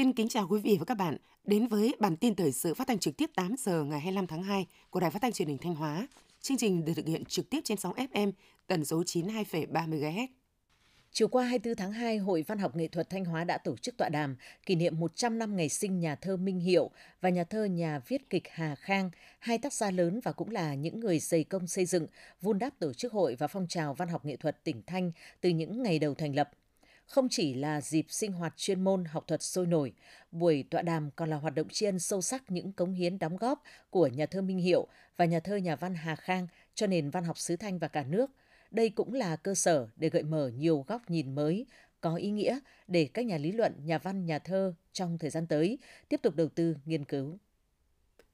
Xin kính chào quý vị và các bạn đến với bản tin thời sự phát thanh trực tiếp 8 giờ ngày 25 tháng 2 của Đài Phát thanh Truyền hình Thanh Hóa. Chương trình được thực hiện trực tiếp trên sóng FM tần số 92,3 MHz. Chiều qua 24 tháng 2, Hội Văn học Nghệ thuật Thanh Hóa đã tổ chức tọa đàm kỷ niệm 100 năm ngày sinh nhà thơ Minh Hiệu và nhà thơ nhà viết kịch Hà Khang, hai tác gia lớn và cũng là những người dày công xây dựng, vun đắp tổ chức hội và phong trào văn học nghệ thuật tỉnh Thanh từ những ngày đầu thành lập. Không chỉ là dịp sinh hoạt chuyên môn học thuật sôi nổi, buổi tọa đàm còn là hoạt động tri ân sâu sắc những cống hiến đóng góp của nhà thơ Minh Hiệu và nhà thơ nhà văn Hà Khang cho nền văn học xứ Thanh và cả nước. Đây cũng là cơ sở để gợi mở nhiều góc nhìn mới, có ý nghĩa để các nhà lý luận, nhà văn, nhà thơ trong thời gian tới tiếp tục đầu tư, nghiên cứu.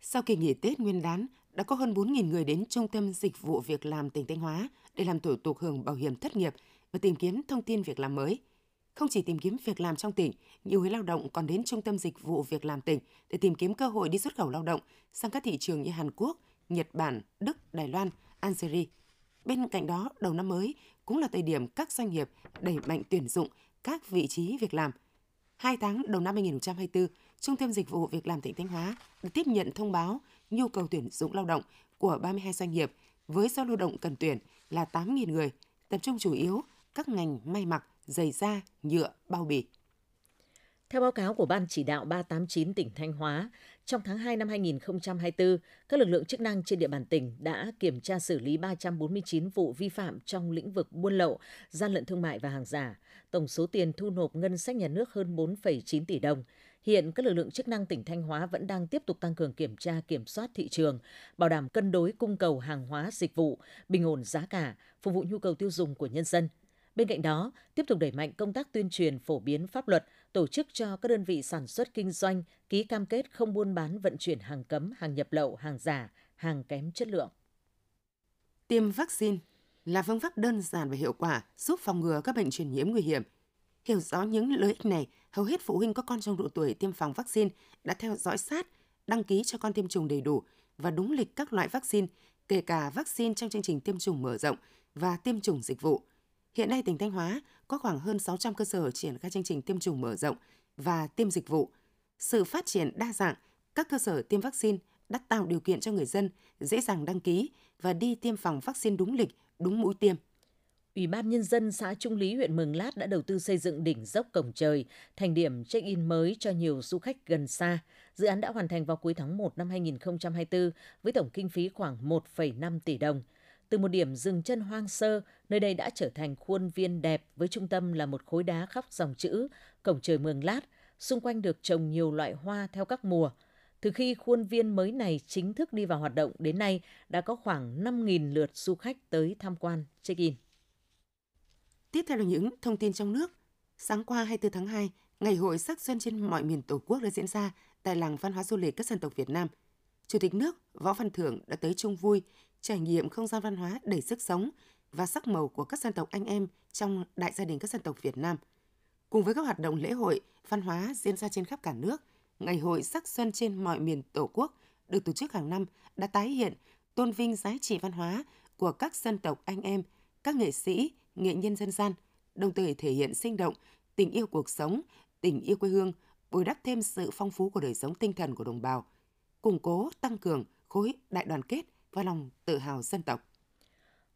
Sau kỳ nghỉ Tết Nguyên đán, đã có hơn 4.000 người đến Trung tâm Dịch vụ Việc làm tỉnh Thanh Hóa để làm thủ tục hưởng bảo hiểm thất nghiệp và tìm kiếm thông tin việc làm mới – không chỉ tìm kiếm việc làm trong tỉnh, nhiều người lao động còn đến Trung tâm Dịch vụ Việc làm tỉnh để tìm kiếm cơ hội đi xuất khẩu lao động sang các thị trường như Hàn Quốc, Nhật Bản, Đức, Đài Loan, Algeria. Bên cạnh đó, đầu năm mới cũng là thời điểm các doanh nghiệp đẩy mạnh tuyển dụng các vị trí việc làm. Hai tháng đầu năm 2024, Trung tâm Dịch vụ Việc làm tỉnh Thanh Hóa đã tiếp nhận thông báo nhu cầu tuyển dụng lao động của 32 doanh nghiệp với số lao động cần tuyển là 8.000 người, tập trung chủ yếu các ngành may mặc, giày da, nhựa, bao bì. Theo báo cáo của Ban chỉ đạo 389 tỉnh Thanh Hóa, trong tháng 2 năm 2024, các lực lượng chức năng trên địa bàn tỉnh đã kiểm tra xử lý 349 vụ vi phạm trong lĩnh vực buôn lậu, gian lận thương mại và hàng giả. Tổng số tiền thu nộp ngân sách nhà nước hơn 4,9 tỷ đồng. Hiện các lực lượng chức năng tỉnh Thanh Hóa vẫn đang tiếp tục tăng cường kiểm tra kiểm soát thị trường, bảo đảm cân đối cung cầu hàng hóa dịch vụ, bình ổn giá cả, phục vụ nhu cầu tiêu dùng của nhân dân – Bên cạnh đó, tiếp tục đẩy mạnh công tác tuyên truyền phổ biến pháp luật, tổ chức cho các đơn vị sản xuất kinh doanh ký cam kết không buôn bán vận chuyển hàng cấm, hàng nhập lậu, hàng giả, hàng kém chất lượng. Tiêm vaccine là phương pháp đơn giản và hiệu quả giúp phòng ngừa các bệnh truyền nhiễm nguy hiểm. Hiểu rõ những lợi ích này, hầu hết phụ huynh có con trong độ tuổi tiêm phòng vaccine đã theo dõi sát, đăng ký cho con tiêm chủng đầy đủ và đúng lịch các loại vaccine, kể cả vaccine trong chương trình tiêm chủng mở rộng và tiêm chủng dịch vụ – Hiện nay tỉnh Thanh Hóa có khoảng hơn 600 cơ sở triển khai chương trình tiêm chủng mở rộng và tiêm dịch vụ. Sự phát triển đa dạng các cơ sở tiêm vaccine đã tạo điều kiện cho người dân dễ dàng đăng ký và đi tiêm phòng vaccine đúng lịch, đúng mũi tiêm. Ủy ban Nhân dân xã Trung Lý, huyện Mường Lát đã đầu tư xây dựng đỉnh dốc Cổng Trời thành điểm check-in mới cho nhiều du khách gần xa. Dự án đã hoàn thành vào cuối tháng 1 năm 2024 với tổng kinh phí khoảng 1,5 tỷ đồng – từ một điểm dừng chân hoang sơ, nơi đây đã trở thành khuôn viên đẹp với trung tâm là một khối đá khắc dòng chữ Cổng trời Mường Lát, xung quanh được trồng nhiều loại hoa theo các mùa. Từ khi khuôn viên mới này chính thức đi vào hoạt động đến nay đã có khoảng 5.000 lượt du khách tới tham quan check-in. Tiếp theo là những thông tin trong nước. Sáng qua 24 tháng 2, Ngày hội sắc xuân trên mọi miền Tổ quốc đã diễn ra tại làng văn hóa du lịch các dân tộc Việt Nam. Chủ tịch nước Võ Văn Thưởng đã tới chung vui trải nghiệm không gian văn hóa đầy sức sống và sắc màu của các dân tộc anh em trong đại gia đình các dân tộc Việt Nam. Cùng với các hoạt động lễ hội, văn hóa diễn ra trên khắp cả nước, Ngày hội sắc xuân trên mọi miền Tổ quốc được tổ chức hàng năm đã tái hiện, tôn vinh giá trị văn hóa của các dân tộc anh em, các nghệ sĩ, nghệ nhân dân gian, đồng thời thể hiện sinh động tình yêu cuộc sống, tình yêu quê hương, bồi đắp thêm sự phong phú của đời sống tinh thần của đồng bào, củng cố tăng cường khối đại đoàn kết và lòng tự hào dân tộc.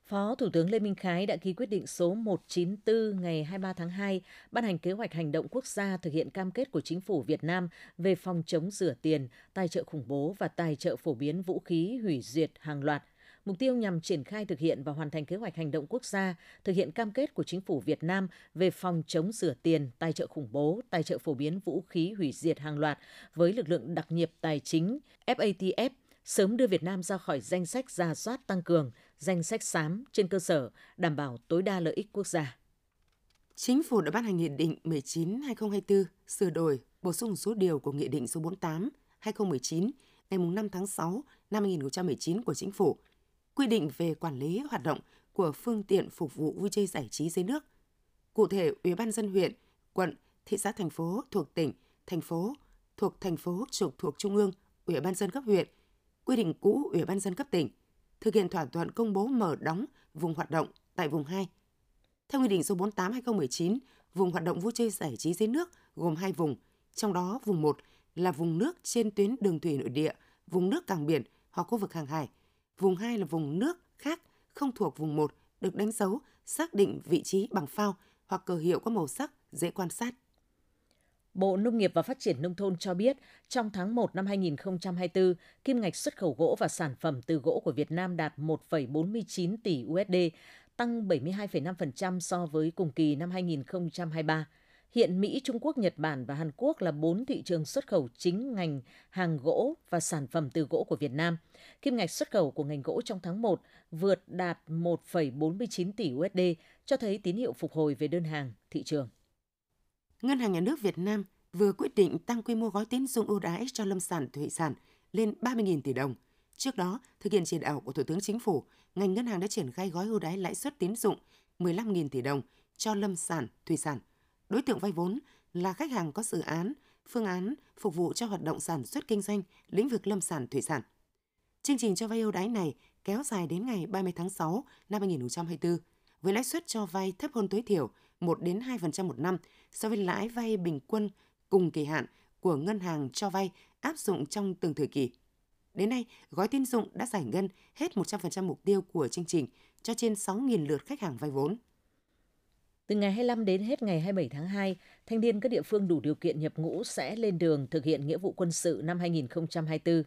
Phó Thủ tướng Lê Minh Khái đã ký quyết định số 194 ngày 23 tháng 2 ban hành kế hoạch hành động quốc gia thực hiện cam kết của chính phủ Việt Nam về phòng chống rửa tiền, tài trợ khủng bố và tài trợ phổ biến vũ khí hủy diệt hàng loạt. Mục tiêu nhằm triển khai thực hiện và hoàn thành kế hoạch hành động quốc gia thực hiện cam kết của chính phủ Việt Nam về phòng chống rửa tiền, tài trợ khủng bố, tài trợ phổ biến vũ khí hủy diệt hàng loạt với lực lượng đặc nhiệm tài chính FATF sớm đưa Việt Nam ra khỏi danh sách ra soát tăng cường, danh sách xám trên cơ sở đảm bảo tối đa lợi ích quốc gia. Chính phủ đã ban hành Nghị định 19-2024 sửa đổi, bổ sung số điều của Nghị định số 48-2019 ngày 5 tháng 6 năm 2019 của Chính phủ, quy định về quản lý hoạt động của phương tiện phục vụ vui chơi giải trí dưới nước. Cụ thể, Ủy ban dân huyện, quận, thị xã thành phố thuộc tỉnh, thành phố thuộc thành phố trực thuộc trung ương, Ủy ban dân cấp huyện – quy định cũ Ủy ban dân cấp tỉnh, thực hiện thỏa thuận công bố mở đóng vùng hoạt động tại vùng 2. Theo Nghị định số 48-2019, vùng hoạt động vui chơi giải trí dưới nước gồm hai vùng, Trong đó, vùng 1 là vùng nước trên tuyến đường thủy nội địa, vùng nước cảng biển hoặc khu vực hàng hải. Vùng 2 là vùng nước khác không thuộc vùng 1 được đánh dấu, xác định vị trí bằng phao hoặc cờ hiệu có màu sắc dễ quan sát. Bộ Nông nghiệp và Phát triển Nông thôn cho biết, trong tháng 1 năm 2024, kim ngạch xuất khẩu gỗ và sản phẩm từ gỗ của Việt Nam đạt 1,49 tỷ USD, tăng 72,5% so với cùng kỳ năm 2023. Hiện Mỹ, Trung Quốc, Nhật Bản và Hàn Quốc là bốn thị trường xuất khẩu chính ngành hàng gỗ và sản phẩm từ gỗ của Việt Nam. Kim ngạch xuất khẩu của ngành gỗ trong tháng 1 vượt đạt 1,49 tỷ USD, cho thấy tín hiệu phục hồi về đơn hàng thị trường. Ngân hàng Nhà nước Việt Nam vừa quyết định tăng quy mô gói tín dụng ưu đãi cho lâm sản thủy sản lên 30.000 tỷ đồng. Trước đó, thực hiện chỉ đạo của Thủ tướng Chính phủ, ngành ngân hàng đã triển khai gói ưu đãi lãi suất tín dụng 15.000 tỷ đồng cho lâm sản thủy sản. Đối tượng vay vốn là khách hàng có dự án, phương án phục vụ cho hoạt động sản xuất kinh doanh lĩnh vực lâm sản thủy sản. Chương trình cho vay ưu đãi này kéo dài đến ngày 30 tháng 6 năm 2024 với lãi suất cho vay thấp hơn tối thiểu 1 đến 2% một năm so với lãi vay bình quân cùng kỳ hạn của ngân hàng cho vay áp dụng trong từng thời kỳ. Đến nay, gói tín dụng đã giải ngân hết 100% mục tiêu của chương trình cho trên 6.000 lượt khách hàng vay vốn. Từ ngày 25 đến hết ngày 27 tháng 2, thanh niên các địa phương đủ điều kiện nhập ngũ sẽ lên đường thực hiện nghĩa vụ quân sự năm 2024.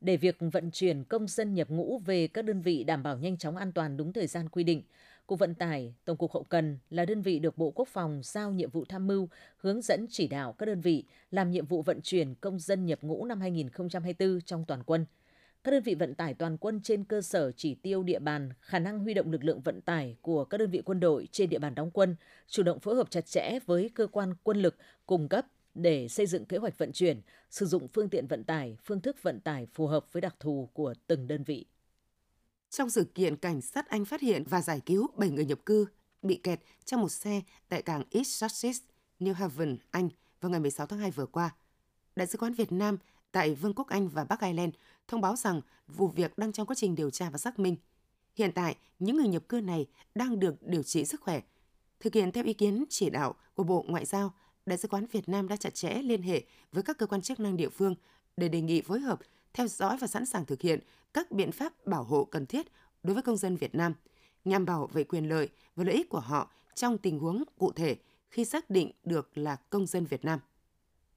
Để việc vận chuyển công dân nhập ngũ về các đơn vị đảm bảo nhanh chóng an toàn đúng thời gian quy định, Cục Vận tải, Tổng cục Hậu cần là đơn vị được Bộ Quốc phòng giao nhiệm vụ tham mưu, hướng dẫn chỉ đạo các đơn vị làm nhiệm vụ vận chuyển công dân nhập ngũ năm 2024 trong toàn quân. Các đơn vị vận tải toàn quân trên cơ sở chỉ tiêu địa bàn, khả năng huy động lực lượng vận tải của các đơn vị quân đội trên địa bàn đóng quân, chủ động phối hợp chặt chẽ với cơ quan quân lực cung cấp để xây dựng kế hoạch vận chuyển, sử dụng phương tiện vận tải, phương thức vận tải phù hợp với đặc thù của từng đơn vị. Trong sự kiện, cảnh sát Anh phát hiện và giải cứu 7 người nhập cư bị kẹt trong một xe tại cảng East Sussex, New Haven, Anh vào ngày 16 tháng 2 vừa qua. Đại sứ quán Việt Nam tại Vương quốc Anh và Bắc Ireland thông báo rằng vụ việc đang trong quá trình điều tra và xác minh. Hiện tại, những người nhập cư này đang được điều trị sức khỏe. Thực hiện theo ý kiến chỉ đạo của Bộ Ngoại giao, Đại sứ quán Việt Nam đã chặt chẽ liên hệ với các cơ quan chức năng địa phương để đề nghị phối hợp theo dõi và sẵn sàng thực hiện các biện pháp bảo hộ cần thiết đối với công dân Việt Nam nhằm bảo vệ quyền lợi và lợi ích của họ trong tình huống cụ thể khi xác định được là công dân Việt Nam.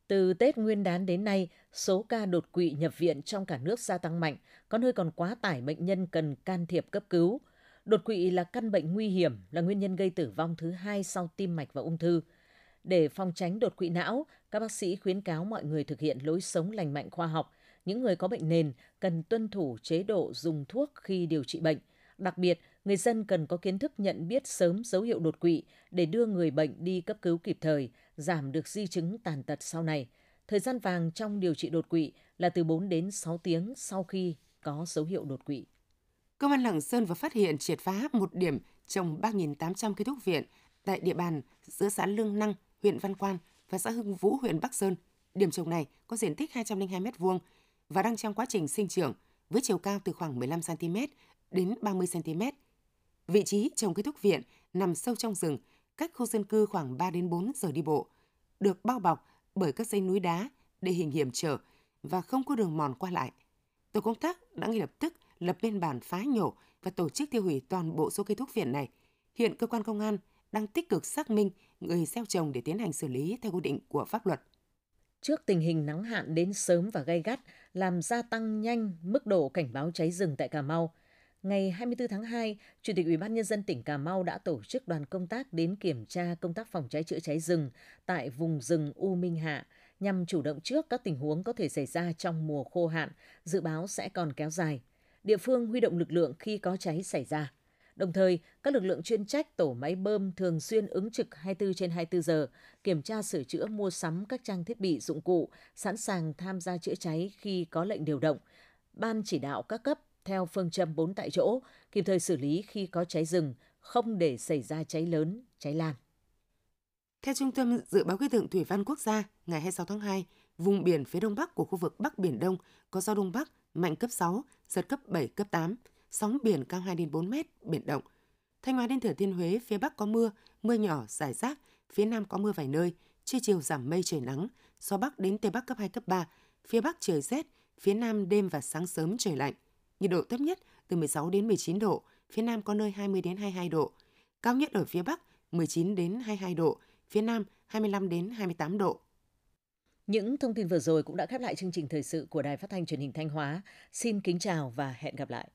Từ Tết Nguyên đán đến nay, số ca đột quỵ nhập viện trong cả nước gia tăng mạnh, có nơi còn quá tải bệnh nhân cần can thiệp cấp cứu. Đột quỵ là căn bệnh nguy hiểm, là nguyên nhân gây tử vong thứ hai sau tim mạch và ung thư. Để phòng tránh đột quỵ não, các bác sĩ khuyến cáo mọi người thực hiện lối sống lành mạnh khoa học, những người có bệnh nền cần tuân thủ chế độ dùng thuốc khi điều trị bệnh. Đặc biệt, người dân cần có kiến thức nhận biết sớm dấu hiệu đột quỵ để đưa người bệnh đi cấp cứu kịp thời, giảm được di chứng tàn tật sau này. Thời gian vàng trong điều trị đột quỵ là từ 4 đến 6 tiếng sau khi có dấu hiệu đột quỵ. Công an Lạng Sơn vừa phát hiện triệt phá một điểm trồng 3.800 cây thuốc viện tại địa bàn giữa xã Lương Năng, huyện Văn Quan và xã Hưng Vũ, huyện Bắc Sơn. Điểm trồng này có diện tích 202 m2, và đang trong quá trình sinh trưởng với chiều cao từ khoảng 15 cm đến 30 cm. Vị trí trồng cây thuốc viện nằm sâu trong rừng, cách khu dân cư khoảng 3 đến 4 giờ đi bộ, được bao bọc bởi các dãy núi đá, địa hình hiểm trở và không có đường mòn qua lại. Tổ công tác đã ngay lập tức lập biên bản phá nhổ và tổ chức tiêu hủy toàn bộ số cây thuốc viện này. Hiện cơ quan công an đang tích cực xác minh người gieo trồng để tiến hành xử lý theo quy định của pháp luật. Trước tình hình nắng hạn đến sớm và gay gắt, làm gia tăng nhanh mức độ cảnh báo cháy rừng tại Cà Mau. Ngày 24 tháng 2, Chủ tịch Ủy ban nhân dân tỉnh Cà Mau đã tổ chức đoàn công tác đến kiểm tra công tác phòng cháy chữa cháy rừng tại vùng rừng U Minh Hạ nhằm chủ động trước các tình huống có thể xảy ra trong mùa khô hạn, dự báo sẽ còn kéo dài. Địa phương huy động lực lượng khi có cháy xảy ra. Đồng thời, các lực lượng chuyên trách tổ máy bơm thường xuyên ứng trực 24 trên 24 giờ, kiểm tra sửa chữa mua sắm các trang thiết bị dụng cụ, sẵn sàng tham gia chữa cháy khi có lệnh điều động. Ban chỉ đạo các cấp theo phương châm 4 tại chỗ, kịp thời xử lý khi có cháy rừng, không để xảy ra cháy lớn, cháy lan. Theo Trung tâm Dự báo Khí tượng Thủy văn Quốc gia, ngày 26 tháng 2, vùng biển phía đông bắc của khu vực Bắc Biển Đông có gió đông bắc mạnh cấp 6, giật cấp 7, cấp 8, sóng biển cao 2 đến 4 mét, biển động. Thanh Hóa đến Thừa Thiên Huế, phía Bắc có mưa, mưa nhỏ, rải rác, phía Nam có mưa vài nơi, trưa chiều giảm mây trời nắng, gió bắc đến tây bắc cấp 2 cấp 3, phía bắc trời rét, phía nam đêm và sáng sớm trời lạnh. Nhiệt độ thấp nhất từ 16 đến 19 độ, phía nam có nơi 20 đến 22 độ. Cao nhất ở phía bắc 19 đến 22 độ, phía nam 25 đến 28 độ. Những thông tin vừa rồi cũng đã khép lại chương trình thời sự của Đài Phát thanh Truyền hình Thanh Hóa. Xin kính chào và hẹn gặp lại.